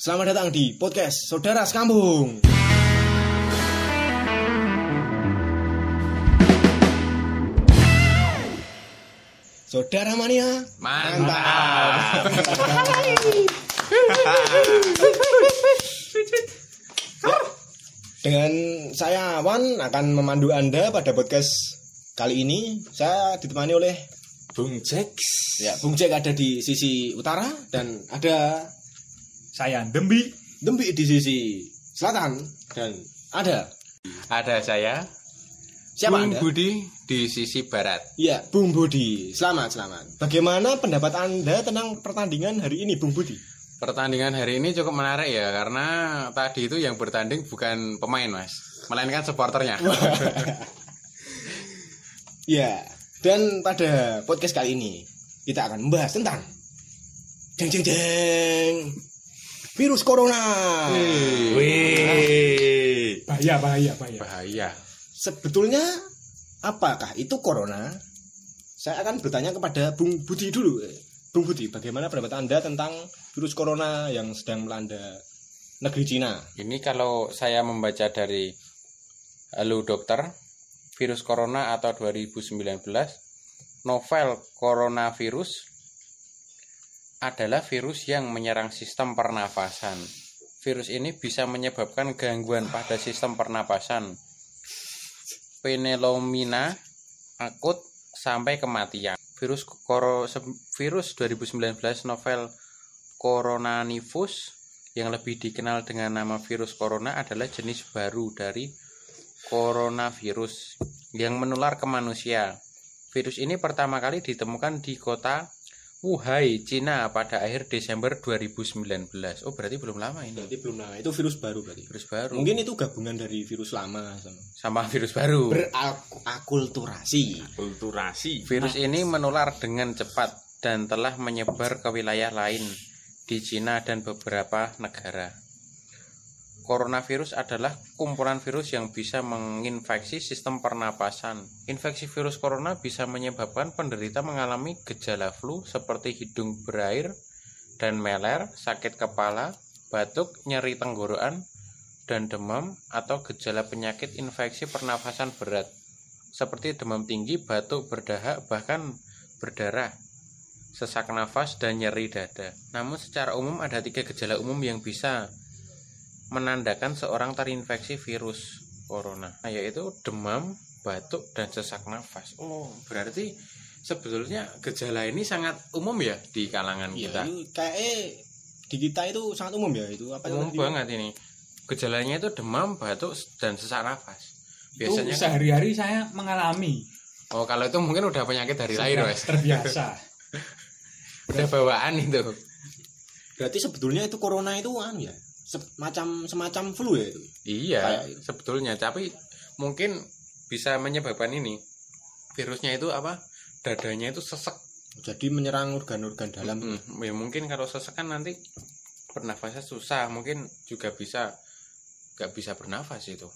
Selamat datang di podcast Saudara Sekampung. Saudara Mania, Mantap. Dengan saya Wan akan memandu Anda pada podcast kali ini. Saya ditemani oleh Bung Jax. ya Bung Jack ada di sisi utara dan ada Saya Dembi. Dembi di sisi selatan dan ada Ada saya. siapa Bung Anda? Budi di sisi barat. Ya, Bung Budi. Selamat, selamat. Bagaimana pendapat Anda tentang pertandingan hari ini, Bung Budi? Pertandingan hari ini cukup menarik ya karena tadi itu yang bertanding bukan pemain mas, melainkan supporternya. Ya, dan pada podcast kali ini kita akan membahas tentang jeng jeng jeng virus corona. Wih, Bahaya, bahaya, bahaya. bahaya. Sebetulnya apakah itu corona? Saya akan bertanya kepada Bung Budi dulu. Bung Budi, bagaimana pendapat Anda tentang virus corona yang sedang melanda negeri Cina? Ini kalau saya membaca dari Halo Dokter, virus corona atau 2019, novel coronavirus adalah virus yang menyerang sistem pernafasan. Virus ini bisa menyebabkan gangguan pada sistem pernapasan, pneumonia akut sampai kematian. Virus koro, virus 2019 novel Coronanifus yang lebih dikenal dengan nama virus corona adalah jenis baru dari coronavirus yang menular ke manusia. Virus ini pertama kali ditemukan di kota Wuhan, Cina pada akhir Desember 2019. Oh, berarti belum lama ini. Berarti belum lama. Itu virus baru berarti. Virus baru. Mungkin itu gabungan dari virus lama sama sama virus baru. berakulturasi. kulturasi Virus ini menular dengan cepat dan telah menyebar ke wilayah lain di Cina dan beberapa negara. Coronavirus adalah kumpulan virus yang bisa menginfeksi sistem pernapasan. Infeksi virus corona bisa menyebabkan penderita mengalami gejala flu seperti hidung berair dan meler, sakit kepala, batuk, nyeri tenggorokan, dan demam atau gejala penyakit infeksi pernafasan berat seperti demam tinggi, batuk, berdahak, bahkan berdarah, sesak nafas, dan nyeri dada. Namun secara umum ada tiga gejala umum yang bisa menandakan seorang terinfeksi virus corona, yaitu demam, batuk, dan sesak nafas. Oh, berarti sebetulnya gejala ini sangat umum ya di kalangan Iya, kita. kayaknya di kita itu sangat umum ya itu apa Umum banget ini. Gejalanya itu demam, batuk, dan sesak nafas. Biasanya Itu kan- sehari-hari saya mengalami. oh kalau itu mungkin udah penyakit dari lahir, Mas. Terbiasa. Udah bawaan itu. Berarti sebetulnya itu corona itu anu ya, semacam semacam flu ya itu. Iya, Kayak itu. sebetulnya tapi mungkin bisa menyebabkan ini. Virusnya itu apa? Dadanya itu sesek. Jadi menyerang organ-organ dalam. Mm, ya mungkin kalau sesek kan nanti bernafasnya susah, mungkin juga bisa nggak bisa bernafas itu.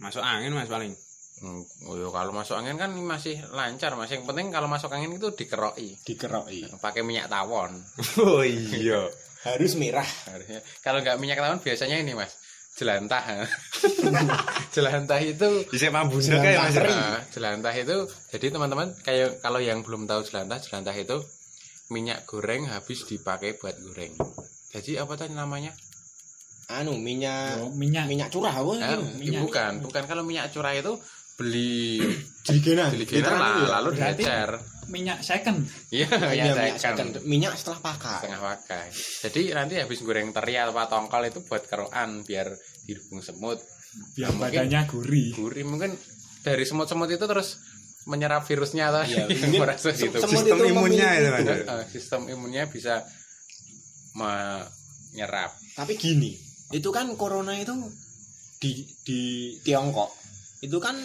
masuk angin mas paling Hmm, oh ya, kalau masuk angin kan masih lancar, mas. Yang penting kalau masuk angin itu dikeroki, Dikeroki. pakai minyak tawon. oh iya Harus merah. Harusnya. Kalau nggak minyak tawon biasanya ini mas, jelantah. jelantah itu bisa kayak mas kering. Nah, jelantah itu jadi teman-teman kayak kalau yang belum tahu jelantah, jelantah itu minyak goreng habis dipakai buat goreng. Jadi apa tadi namanya? Anu minyak Oh, minyak. minyak curah apa? Eh, minyak. bukan, bukan kalau minyak curah itu beli Jeligena. ya? lalu diecer. Minyak second. Iya, minyak minyak second. second. Minyak setelah pakai. setengah pakai. Jadi nanti habis goreng teri atau tongkol itu buat kerokan biar dirubung semut. Biar Nah, badannya gurih. Gurih mungkin dari semut-semut itu terus menyerap virusnya atau Iya, merasa gitu. semut sistem itu imunnya itu tubuh. Eh, sistem imunnya bisa menyerap. Tapi gini, itu kan corona itu di di Tiongkok. Itu kan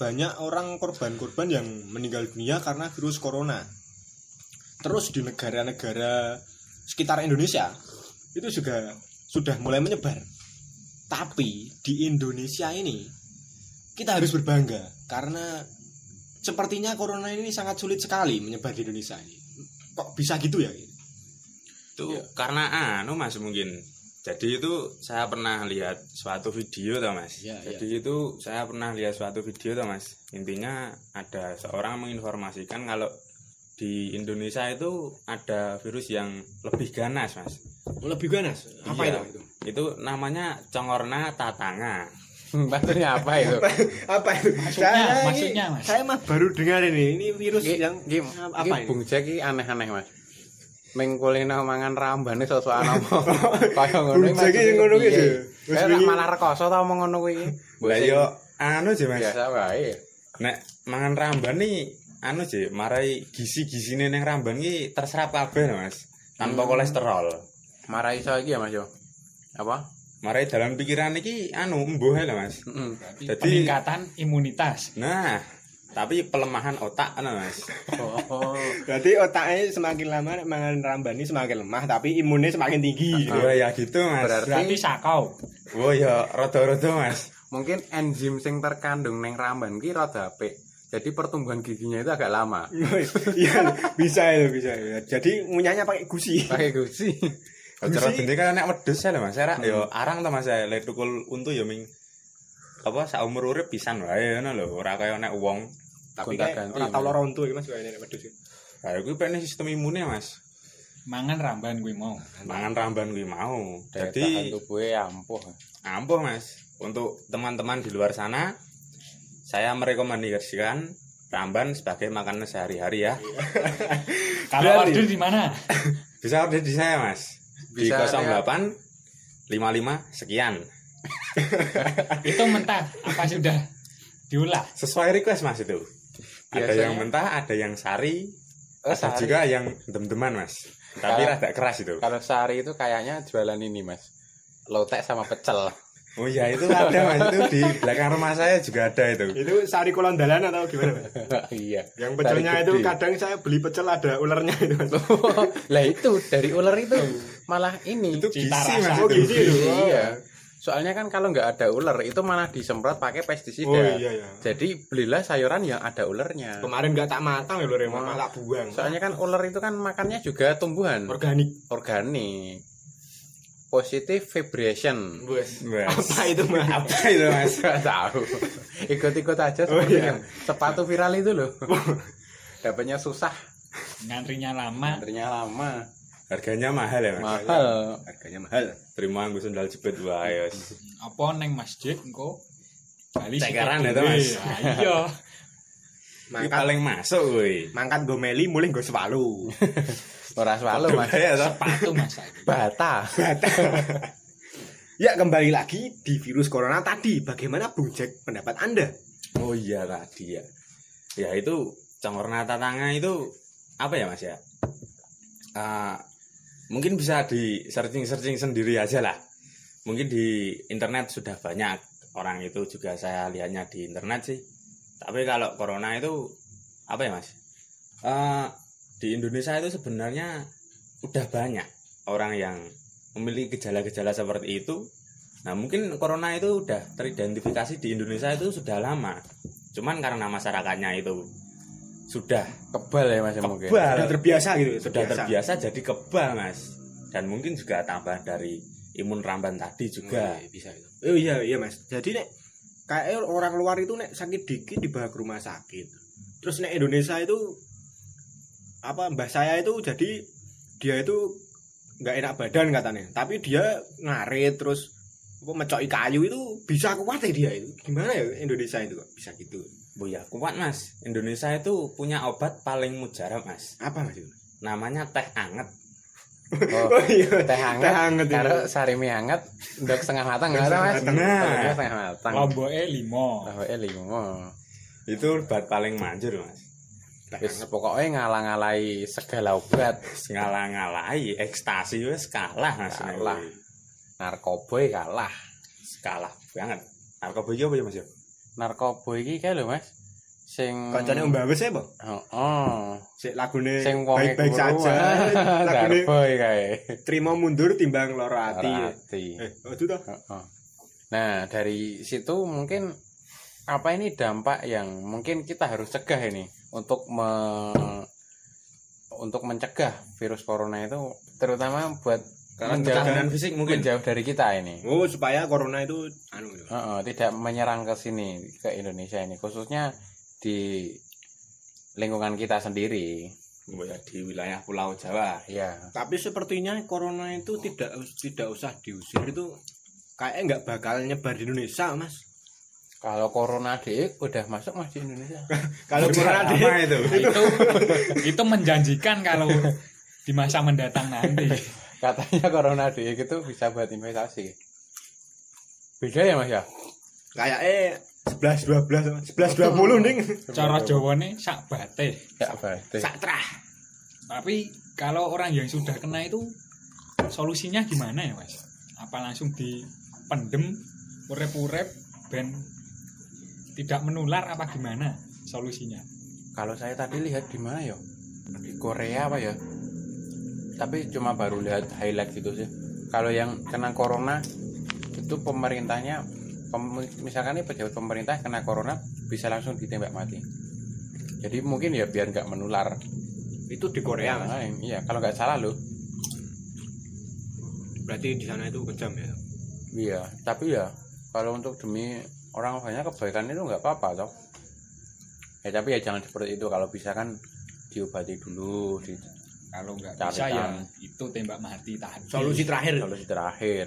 banyak orang korban-korban yang meninggal dunia karena virus corona. Terus di negara-negara sekitar Indonesia itu juga sudah mulai menyebar. Tapi di Indonesia ini kita harus berbangga karena sepertinya corona ini sangat sulit sekali menyebar di Indonesia ini. Kok bisa gitu ya? itu karena anu mas mungkin Jadi itu saya pernah lihat suatu video toh mas. Iya, Jadi itu saya pernah lihat suatu video toh mas. Intinya ada seorang menginformasikan kalau di Indonesia itu ada virus yang lebih ganas mas. Lebih ganas. Apa Iya. itu? Itu namanya congorna tatanga. Maksudnya apa itu? Apa itu? Maksudnya- ini- maksudnya, Mas. Saya mah baru dengar ini. Ini virus Ki- yang ki- apa ini? Bung Jack ki aneh-aneh Mas. Ming kulino mangan rambane sosokan apa. Kaya ngono Bung Jack ki ngono ki, Jo. Wis wingi- malah rekoso ta omong ngono kuwi. Lah yo anu sih mas. biasa wae. Nek mangan ramban nih anu sih marai gizi-gisine ning ramban ki terserap kabeh mas. Tanpa Hmm. kolesterol. Marah iso iki ya Mas yo. Apa? Marai dalam pikiran iki anu embuh lho mas. Heeh. Berarti Jadi- peningkatan imunitas. Nah, tapi pelemahan otak anu mas. Oh. Berarti otaknya semakin lama nek mangan rambani semakin lemah tapi imunnya semakin tinggi. Oh ya gitu mas. Berarti- Berarti sakau. Oh ya rada-rada mas. Mungkin enzim sing terkandung neng ramban ki rada apik. Jadi pertumbuhan giginya itu agak lama. Iya, bisa itu bisa. Jadi ngunyahnya pakai gusi. Pakai gusi. Cara gede kan nek wedhus ya lho mas. Saya yo arang to mas saya lek tukul untu yo ming apa sak umur urip pisan wae ngono lho, ora kaya nek wong. Tapi ganti, ora tau Mas. lara untu iki Mas kaya nek wedhus. iki. Lah kuwi pengen sistem imune mas. Mangan ramban gue mau. Mangan ramban kuwi mau. Jadi tubuhnya ampuh. ampuh mas. Untuk teman-teman di luar sana, saya merekomendasikan ramban sebagai makanan sehari-hari ya. Kalau order di mana? Bisa order di saya mas. Di Bisa 08 55 sekian. Itu mentah apa sudah diolah? Sesuai request mas itu. Ada Biasanya- yang mentah, ada yang sari, Oh, ada sari. juga yang dem-deman mas. Tapi Kalau- rada keras itu. Kalau sehari itu kayaknya jualan ini mas. Lotek sama pecel. Oh iya itu ada mas itu di belakang rumah saya juga ada itu. Itu sari kolondalan atau gimana? Mas? iya. Yang pecelnya Sari itu kadang saya beli pecel ada ulernya itu. Mas. lah itu dari ular itu malah ini. Itu Cita gizi rasa. mas Oh, itu. gizi itu. Oh. Iya. Soalnya kan kalau nggak ada ular itu malah disemprot pakai pestisida. Oh iya ya. Jadi belilah sayuran yang ada ularnya. Kemarin nggak tak matang ya ulernya, Wah. malah tak buang. Soalnya kan ular itu kan makannya juga tumbuhan organik. organik. Positive vibration. Wes. Wes. Apa itu Mas? Apa itu mas? Gak tahu. Ikut-ikut aja Oh, seperti iya. yang sepatu viral itu loh. Dapatnya susah, Ngantrinya lama. antrinya lama, Harganya mahal ya mas. mahal. Harganya mahal. Terima aku sendal jepit wae. Apa neng masjid engko? Bali sikat itu, Mas. Iya. Ini Mangkat paling masuk woi. mangkat go meli mulai go sepalu. Ora selalu mas. Ya toh. Sepatu mas saiki. Bata. Ya kembali lagi di virus corona tadi. Bagaimana Bung Jack pendapat Anda? Oh iya tadi ya. Ya itu congorna tatanga itu apa ya mas ya? Ah, mungkin bisa di searching searching sendiri aja lah. Mungkin di internet sudah banyak orang itu juga saya lihatnya di internet sih. Tapi kalau corona itu apa ya mas? Ah, di Indonesia itu sebenarnya udah banyak orang yang memiliki gejala-gejala seperti itu. Nah mungkin corona itu udah teridentifikasi di Indonesia itu sudah lama. Cuman karena masyarakatnya itu sudah Kebal ya mas mungkin. kebal, Sudah terbiasa gitu. sudah terbiasa jadi kebal mas. Dan mungkin juga tambah dari imun ramban tadi juga. Oh, iya, bisa itu. Oh iya iya Mas. Jadi nek kayak orang luar itu nek sakit dikit dibawa ke rumah sakit. Terus nek Indonesia itu apa mbah saya itu jadi dia itu nggak enak badan katanya. Tapi dia ngarit terus apa mecoki kayu itu bisa kuat ya dia itu. Gimana ya Indonesia itu kok bisa gitu? Oh ya kuat mas. Indonesia itu punya obat paling mujarab mas. Apa Mas? Namanya teh anget. Oh, Oh iya. teh hangat, Teh hangat itu. karo sarimi hangat, ndok setengah matang nggak Setengah mas? Nah. Setengah matang. Lomboke limo. Oh, eh limo. Itu obat paling manjur mas. Wis hangat. pokoknya ngalang-alai segala obat. Ngalah-ngalahi ekstasi wes kalah mas. Kalah. Narkoboy kalah. Kalah banget. Narkoba iki apa ya mas ya? Narkoba iki kae lho Mas. Sing Kancane Mbak Wes ya, Pak? Heeh. Sik lagune Sing baik-baik guru, saja. Lagune Narkoboy kae. terima mundur timbang loro ati. Eh, oh, itu toh. Heeh. Nah, dari situ mungkin apa ini dampak yang mungkin kita harus cegah ini untuk me- untuk mencegah virus corona itu terutama buat Karena menjauh, tekanan fisik mungkin. menjauh dari kita ini. Oh, supaya corona itu anu gitu. Heeh, tidak menyerang ke sini ke Indonesia ini khususnya di lingkungan kita sendiri. Oh ya, di wilayah Pulau Jawa. Ya, Tapi sepertinya corona itu tidak tidak usah diusir itu kayaknya nggak bakal nyebar di Indonesia, Mas. kalau corona dek udah masuk mas di Indonesia. Kalau corona di Apa itu? itu itu menjanjikan kalau di masa mendatang nanti Katanya corona dek itu bisa buat investasi. Beda ya mas ya? kayaknya 11 12 11 20 ning. cara Jawane sak bate Ya berarti. Satrah. tapi kalau orang yang sudah kena itu solusinya gimana ya mas apa langsung dipendem urep-urep ben tidak menular apa gimana solusinya Kalau saya tadi lihat di mana ya? Di Korea apa ya? Tapi cuma baru lihat highlight gitu sih. Kalau yang kena corona itu pemerintahnya pem- misalkan nih pejabat pemerintah kena corona bisa langsung ditembak mati. Jadi mungkin ya biar nggak menular. Itu di Korea, Mas. Nah, iya, kalau nggak salah loh. Berarti di sana itu kejam ya. Iya, tapi ya kalau untuk demi orang banyak kebaikan itu nggak apa-apa toh. Ya tapi ya jangan seperti itu kalau bisa kan diobati dulu di kalau nggak bisa ya tahu. itu tembak mati tadi Solusi terakhir. solusi terakhir.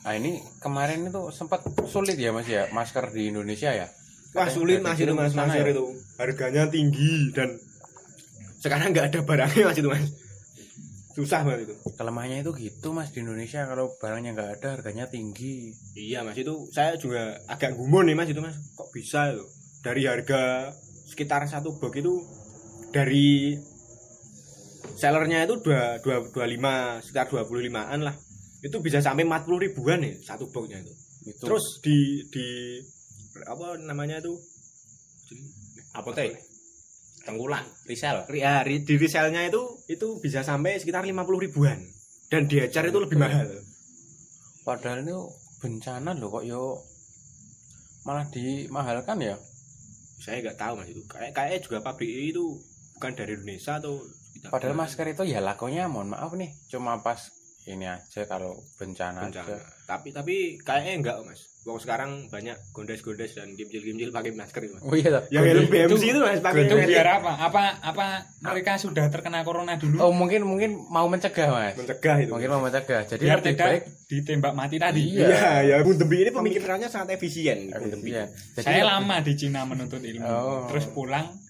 Nah ini kemarin itu sempat sulit ya mas ya masker di Indonesia ya. Wah, sulit Mas itu Mas masker ya? itu. Harganya tinggi dan sekarang nggak ada barangnya Mas itu Mas. Susah banget itu. Kelemahannya itu gitu mas di Indonesia kalau barangnya nggak ada harganya tinggi. Iya Mas itu saya juga agak gumun nih Mas itu Mas. Kok bisa itu? Dari harga sekitar satu box itu dari sellernya itu dua dua dua lima sekitar dua puluh limaan lah. Itu bisa sampai empat puluh ribuan nih satu boxnya itu. Itu Terus di di apa namanya itu? Apotek. Tengkulan, risel. Ya, di resellnya itu itu bisa sampai sekitar lima puluh ribuan dan di ecer itu lebih mahal. padahal itu bencana loh kok yo malah dimahalkan ya. Saya nggak tahu mas itu. Kayak kayak juga pabrik itu bukan dari Indonesia atau tidak Padahal tahu. masker itu ya lakonya mohon maaf nih cuma pas ini aja kalau bencana, bencana. aja. Tapi tapi kayaknya enggak mas. Wong sekarang banyak gondes-gondes dan gimcil-gimcil pakai masker itu mas. Oh iya. Yang helm BMC itu mas pakai itu biar apa apa apa mereka sudah terkena corona dulu Oh mungkin mungkin mau mencegah mas. mencegah itu. Mungkin mau mencegah. Jadi biar lebih tidak baik. ditembak mati tadi Iya. Iya, ya Bun Dembi ini pemikirannya sangat efisien. Dembi. Iya. Jadi saya lama di Cina menuntut ilmu Oh. terus pulang Ya,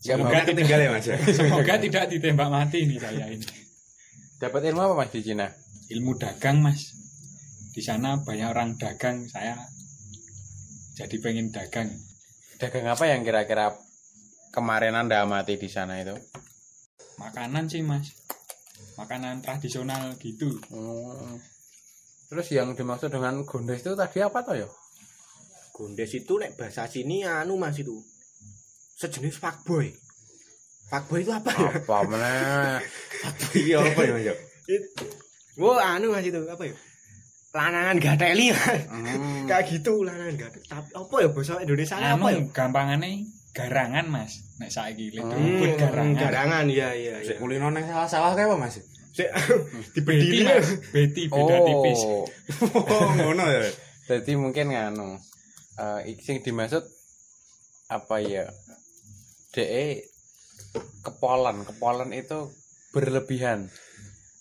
semoga tidak Tinggal ya Mas ya. semoga tidak ditembak mati ini saya ini dapat ilmu apa mas di Cina? ilmu dagang mas di sana banyak orang dagang saya jadi pengen dagang Dagang apa yang kira-kira kemarin anda amati di sana itu? makanan sih mas makanan tradisional gitu Hmm. Terus yang dimaksud dengan gondes itu tadi apa toh ya? Gondes itu nek bahasa sini anu mas itu sejenis fuckboy. Fuckboy itu apa ya? Apa meneh? Iya apa ya Mas? ya? Wah anu mas itu apa ya? Lanangan gateli mas. Hmm. Kayak gitu lanangan gateli. Tapi apa ya bahasa Indonesia apa anu ya? gampangane garangan mas nek saiki Hmm, hmm, garangan garangan iya iya. iya. Sik kulino nang sawah-sawah kayak apa Mas? Sik, beti dibedili beti beda tipis Oh, Oh, ngono ya. jadi mungkin nganu. Eh sing dimaksud apa ya? DE kepolan, kepolan itu berlebihan.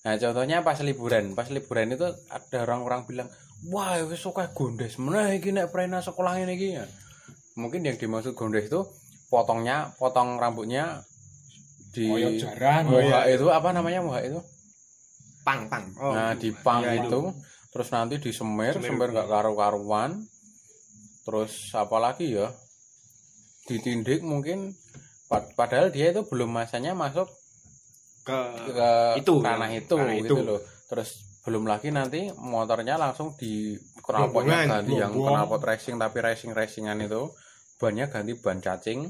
Nah, contohnya pas liburan, pas liburan itu ada orang-orang bilang, "Wah, wis suka gondes meneh iki nek prena sekolah ini iki." ya." Mungkin yang dimaksud gondes itu potongnya, potong rambutnya di Oh, mohak iya. itu apa namanya mohak itu? Pang pang. Oh, nah, di pang iya, itu, terus nanti disemir, Semir. semir nggak karu-karuan. Terus apa lagi ya? Ditindik mungkin pad- padahal dia itu belum masanya masuk ke ke Itu, ranah itu ranah gitu itu. loh. Terus belum lagi nanti motornya langsung di knalpotnya ganti yang knalpot racing tapi racing racingan itu banyak ganti ban cacing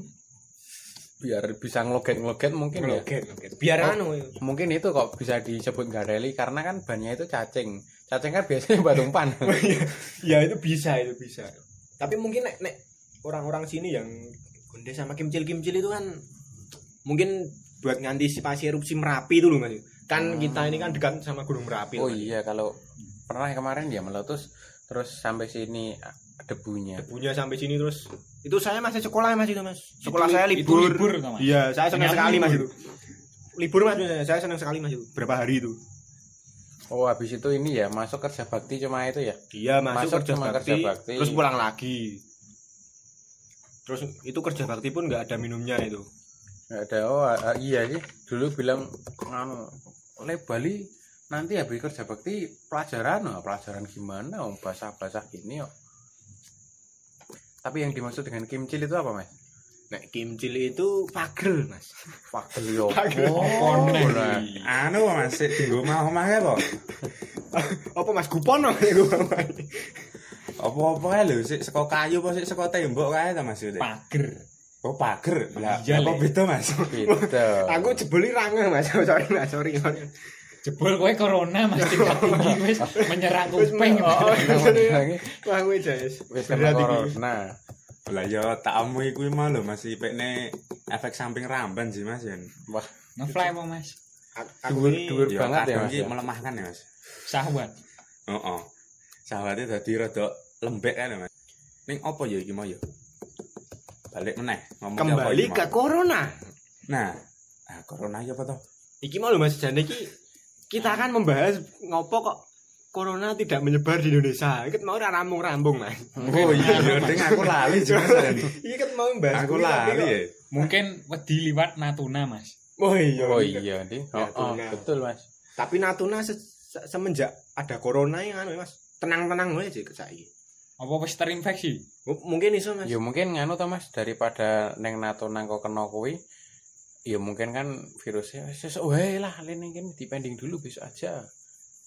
biar bisa ngeloget-ngeloget mungkin ya. Ngeloget, ngeloget. Biar Oh. anu Mungkin itu kok bisa disebut gareli karena kan bannya itu cacing. Cacing kan biasanya batu umpan. ya itu bisa itu bisa. Tapi mungkin nek nek orang-orang sini yang gondes sama kimcil-kimcil itu kan mungkin buat ngantisipasi erupsi Merapi itu loh Mas. kan kita ini kan dekat sama Gunung Merapi Oh Mas. iya kalau pernah kemarin ya meletus terus sampai sini debunya. debunya sampai sini terus itu saya masih sekolah mas itu mas sekolah Itu- saya itu libur, libur, toh, Mas? iya saya senang Ternyata sekali mas libur. itu libur mas saya senang sekali mas itu berapa hari itu Oh habis itu ini ya masuk kerja bakti cuma itu ya. iya masuk, Masuk kerja, cuma bakti, kerja bakti. terus pulang lagi terus itu kerja bakti pun nggak ada minumnya itu Nggak ada. Oh ah, ah, iya sih. Dulu bilang anu oleh Bali nanti habis kerja bakti pelajaran oh, pelajaran gimana oh basah-basah gini oh. Tapi yang dimaksud dengan kimcil itu apa, Mas? Nek kimcil itu pager mas Pagel yo. Pagel. Oh, nah. Anu Mas, sik dienggo omah apa? apa mas kupon no? Apa-apa kae lho, sik saka kayu apa sik saka tembok kae ta Mas Yudi? pager Oh, pager. Lah, Iya, apa beda Mas? Gitu. aku jeboli range mas sorry mas sorry sorry jebol kowe corona mas tingkat tinggi wis menyerang kuping men- oh, Lagi wah gue jas wis kena corona. Lah ya takmu iku mah lho Mas ipekne efek samping ramban sih Mas Yen. Wah, ngefly apa mas aku Dhuwur-. Ya banget ya, Mas, ya? melemahkan ya Mas. syahwat Heeh. Sahabatnya dadi rada lembek kan Mas. Ning apa ya iki mau ya? Balik meneh ngomong kembali ke corona Nah, ah corona ya apa toh? Iki mau lho Mas Jane iki kita akan membahas ngopo kok corona tidak menyebar di Indonesia. Iki mau ora rambung-rambung, Mas. Oh iya, ya ding aku lali juga Mas. Iki kan mau membahas Aku lali ya. mungkin wedi liwat Natuna mas Oh iya. Oh iya, Di. Oh, Ya, oh, Natuna. betul, Mas. Tapi Natuna se- se- semenjak ada corona yang anu Mas. Tenang-tenang wae sih saiki. Apa wis terinfeksi M- Mungkin iso Mas. Ya mungkin nganu to Mas daripada neng Natuna kok kena kuwi. Ya mungkin kan virusnya sesuk wae lah lene iki dipending dulu besok aja.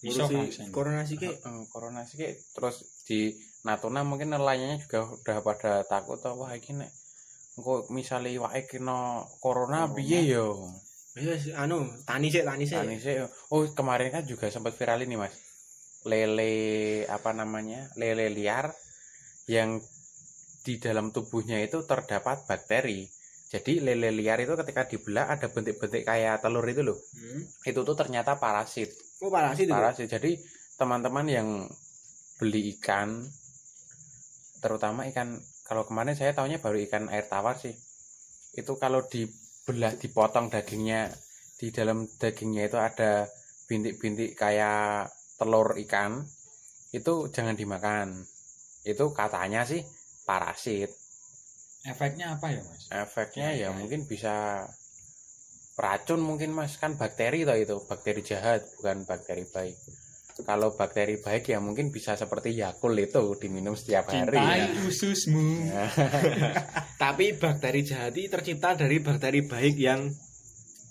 Iso kan, corona sih ki. Heeh, corona sih Ki. terus di Natuna mungkin nelayannya juga udah pada takut toh wah iki nek engko misale iwake kena corona piye yo. Ya sih, anu, tani sih, tani sih. Tani sih. Oh, kemarin kan juga sempat viral ini, Mas. Lele apa namanya? Lele liar yang di dalam tubuhnya itu terdapat bakteri. Jadi lele liar itu ketika dibelah ada bentik-bentik kayak telur itu loh. Hmm. Itu tuh ternyata parasit. Oh parasit itu. Parasit. Jadi teman-teman yang beli ikan terutama ikan kalau kemarin saya tahunya baru ikan air tawar sih. Itu kalau dibelah dipotong dagingnya di dalam dagingnya itu ada bintik-bintik kayak telur ikan itu jangan dimakan. Itu katanya sih parasit. efeknya apa ya mas Efeknya Ya, ya, ya. mungkin bisa racun mungkin mas kan bakteri toh itu bakteri jahat bukan bakteri baik. Kalau bakteri baik ya mungkin bisa seperti Yakult itu diminum setiap hari. cintai Ya. ususmu Ya. Tapi bakteri jahat ini tercipta dari bakteri baik yang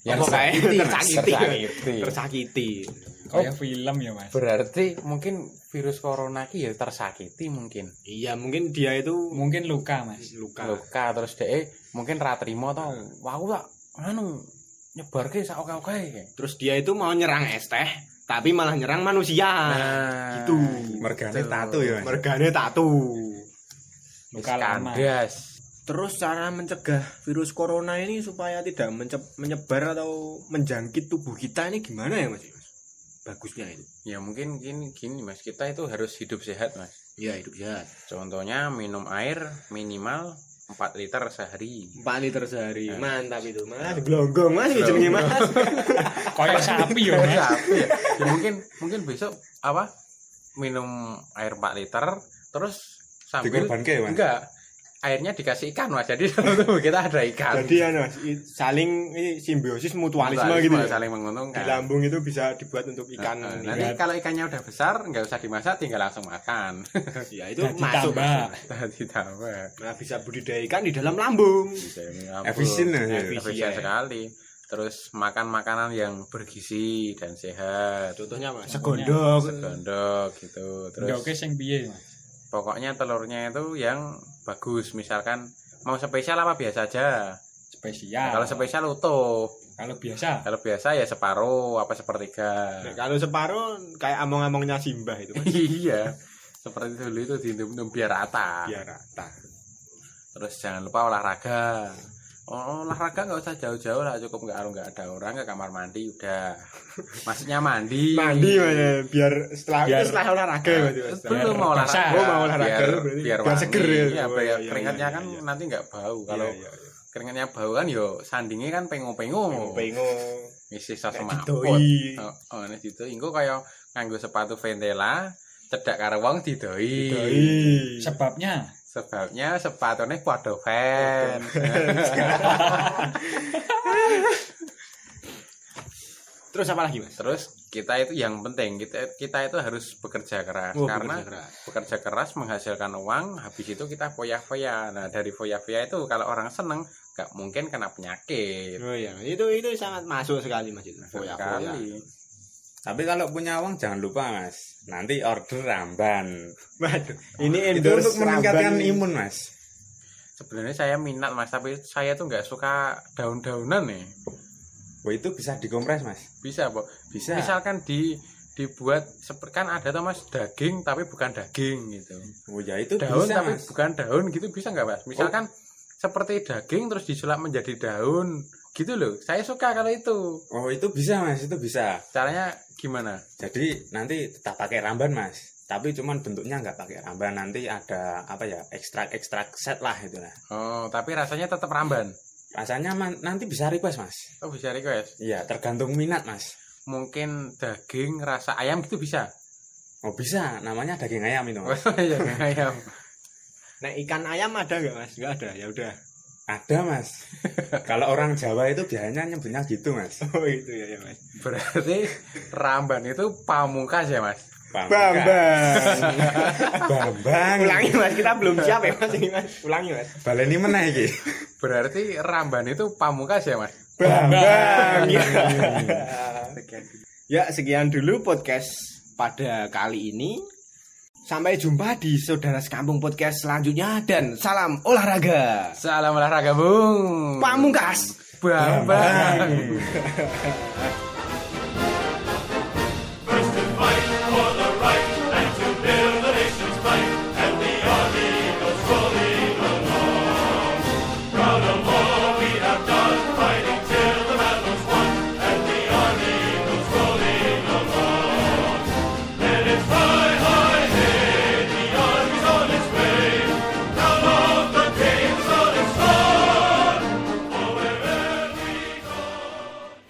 Yang tersakiti, Mas. Tersakiti. Tersakiti. Kayak film ya mas Berarti mungkin virus corona ki ya tersakiti mungkin. Iya, mungkin dia itu mungkin luka mas luka. Luka terus deh mungkin ra trimo tau. Wah, aku tak anu nyebarke sak oke-oke. Terus dia itu mau nyerang es teh, tapi malah nyerang manusia. Nah, gitu. Mergane Betul. tato ya Mas. Mergane tatu. luka lama. Terus cara mencegah virus corona ini supaya tidak menyebar atau menjangkit tubuh kita ini gimana ya Mas? Bagusnya itu. Ya mungkin gini, gini mas, kita itu harus hidup sehat mas. Iya, hidup sehat. Contohnya minum air minimal 4 liter sehari. 4 liter sehari. Ya. Mantap itu. Mas, gelonggong Mas jenenge Mas. kayak sapi ya mas Tapi ya, ya mungkin mungkin besok apa minum air 4 liter terus sambil Dikorbanke ya Mas. enggak airnya dikasih ikan mas jadi dalam tubuh kita ada ikan Jadi anu Mas, saling ini simbiosis mutualisme gitu ya. saling Di menguntungkan lambung itu bisa dibuat untuk ikan. Nah, nanti kalau ikannya udah besar nggak usah dimasak tinggal langsung makan ya itu Jadi masuk. ditambah Nah, bisa budidaya ikan di dalam lambung. Efisien ya. Efisien. efisien sekali terus makan makanan yang bergizi dan sehat Contohnya Mas, segondok. segondok gitu terus Enggak oke sing mas pokoknya telurnya itu yang bagus misalkan mau spesial apa biasa aja? Spesial. Kalau spesial utuh. Kalau biasa? Kalau biasa ya separuh apa sepertiga. Nah, kalau separuh kayak among-amongnya Simbah itu Mas. iya seperti dulu itu diintum biar rata. Biar rata. terus jangan lupa olahraga olahraga nggak usah jauh-jauh lah, cukup nggak nggak ada orang ke kamar mandi udah. Maksudnya mandi. mandi mana biar setelah Biar- itu setelah olahraga ya Mas, Mas. Belum mau olahraga. Oh, mau olahraga biar, berarti. biar, Biar wangi. seger ya. Iya, Oh, biar iya, iya, keringatnya iya, kan iya. nanti nggak bau. Kalau Iya, iya, iya. keringatnya bau kan yo sandingnya kan pengo-pengo. pengo Isi sos didoi. Oh, oh nek didoi engko kaya nganggo sepatu Ventela cedak karo wong didoi. doi Sebabnya Sebabnya sepatunya padha fans. terus apa lagi mas? Terus kita itu yang penting kita kita itu harus bekerja keras. Oh, karena bekerja keras. bekerja keras menghasilkan uang habis itu kita foya-foya. Nah dari foya-foya itu kalau orang seneng gak mungkin kena penyakit. Oh iya. Itu itu sangat masuk sekali mas itu. Foya foya sekali Tapi kalau punya uang jangan lupa mas, nanti order ramban. waduh ini Itu endorse untuk meningkatkan Ramban. imun mas. sebenarnya saya minat mas tapi saya tuh nggak suka daun-daunan nih Wah itu bisa dikompres mas. bisa kok Bisa. misalkan di dibuat seperti kan ada tuh mas daging tapi bukan daging gitu Oh ya itu daun bisa tapi mas. bukan daun gitu bisa nggak mas misalkan seperti daging terus disulap menjadi daun gitu loh saya suka kalau itu Oh itu bisa mas, itu bisa. caranya gimana Jadi nanti tetap pakai ramban mas. Tapi cuman bentuknya nggak pakai ramban. Nanti ada apa ya ekstrak ekstrak set lah itu lah. oh tapi rasanya tetap ramban Rasanya man- nanti bisa request mas. oh bisa request Iya tergantung minat mas. mungkin daging rasa ayam gitu bisa Oh bisa, namanya daging ayam itu. oh Mas. iya ayam nah ikan ayam ada nggak mas nggak ada ya udah Ada mas. Kalau orang Jawa itu biasanya nyebutnya gitu mas. oh itu ya, ya mas berarti ramban itu pamungkas ya mas Bambang. Bambang. ulangi mas kita belum siap ya mas ini mas ulangi mas Baleni mana iki? berarti ramban itu pamungkas ya mas Bambang ya. ya sekian dulu podcast pada kali ini sampai jumpa di saudara sekampung podcast selanjutnya dan salam olahraga. Salam olahraga bung. Pamungkas. Bambang